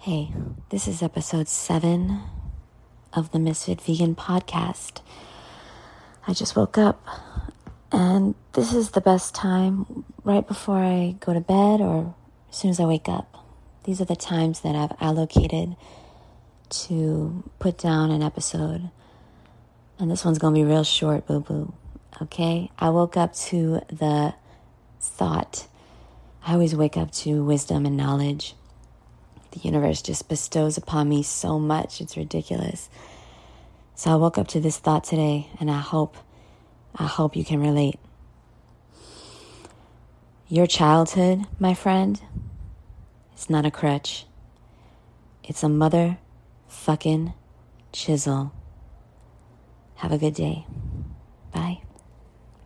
Hey, this is episode seven of the Misfit Vegan podcast. I just woke up and this is the best time right before I go to bed or as soon as I wake up. These are the times that I've allocated to put down an episode. And this one's gonna be real short, boo boo. Okay? I woke up to the thought. I always wake up to wisdom and knowledge the universe just bestows upon me so much. It's ridiculous. So I woke up to this thought today and I hope I hope you can relate. Your childhood, my friend, it's not a crutch. It's a mother fucking chisel. Have a good day.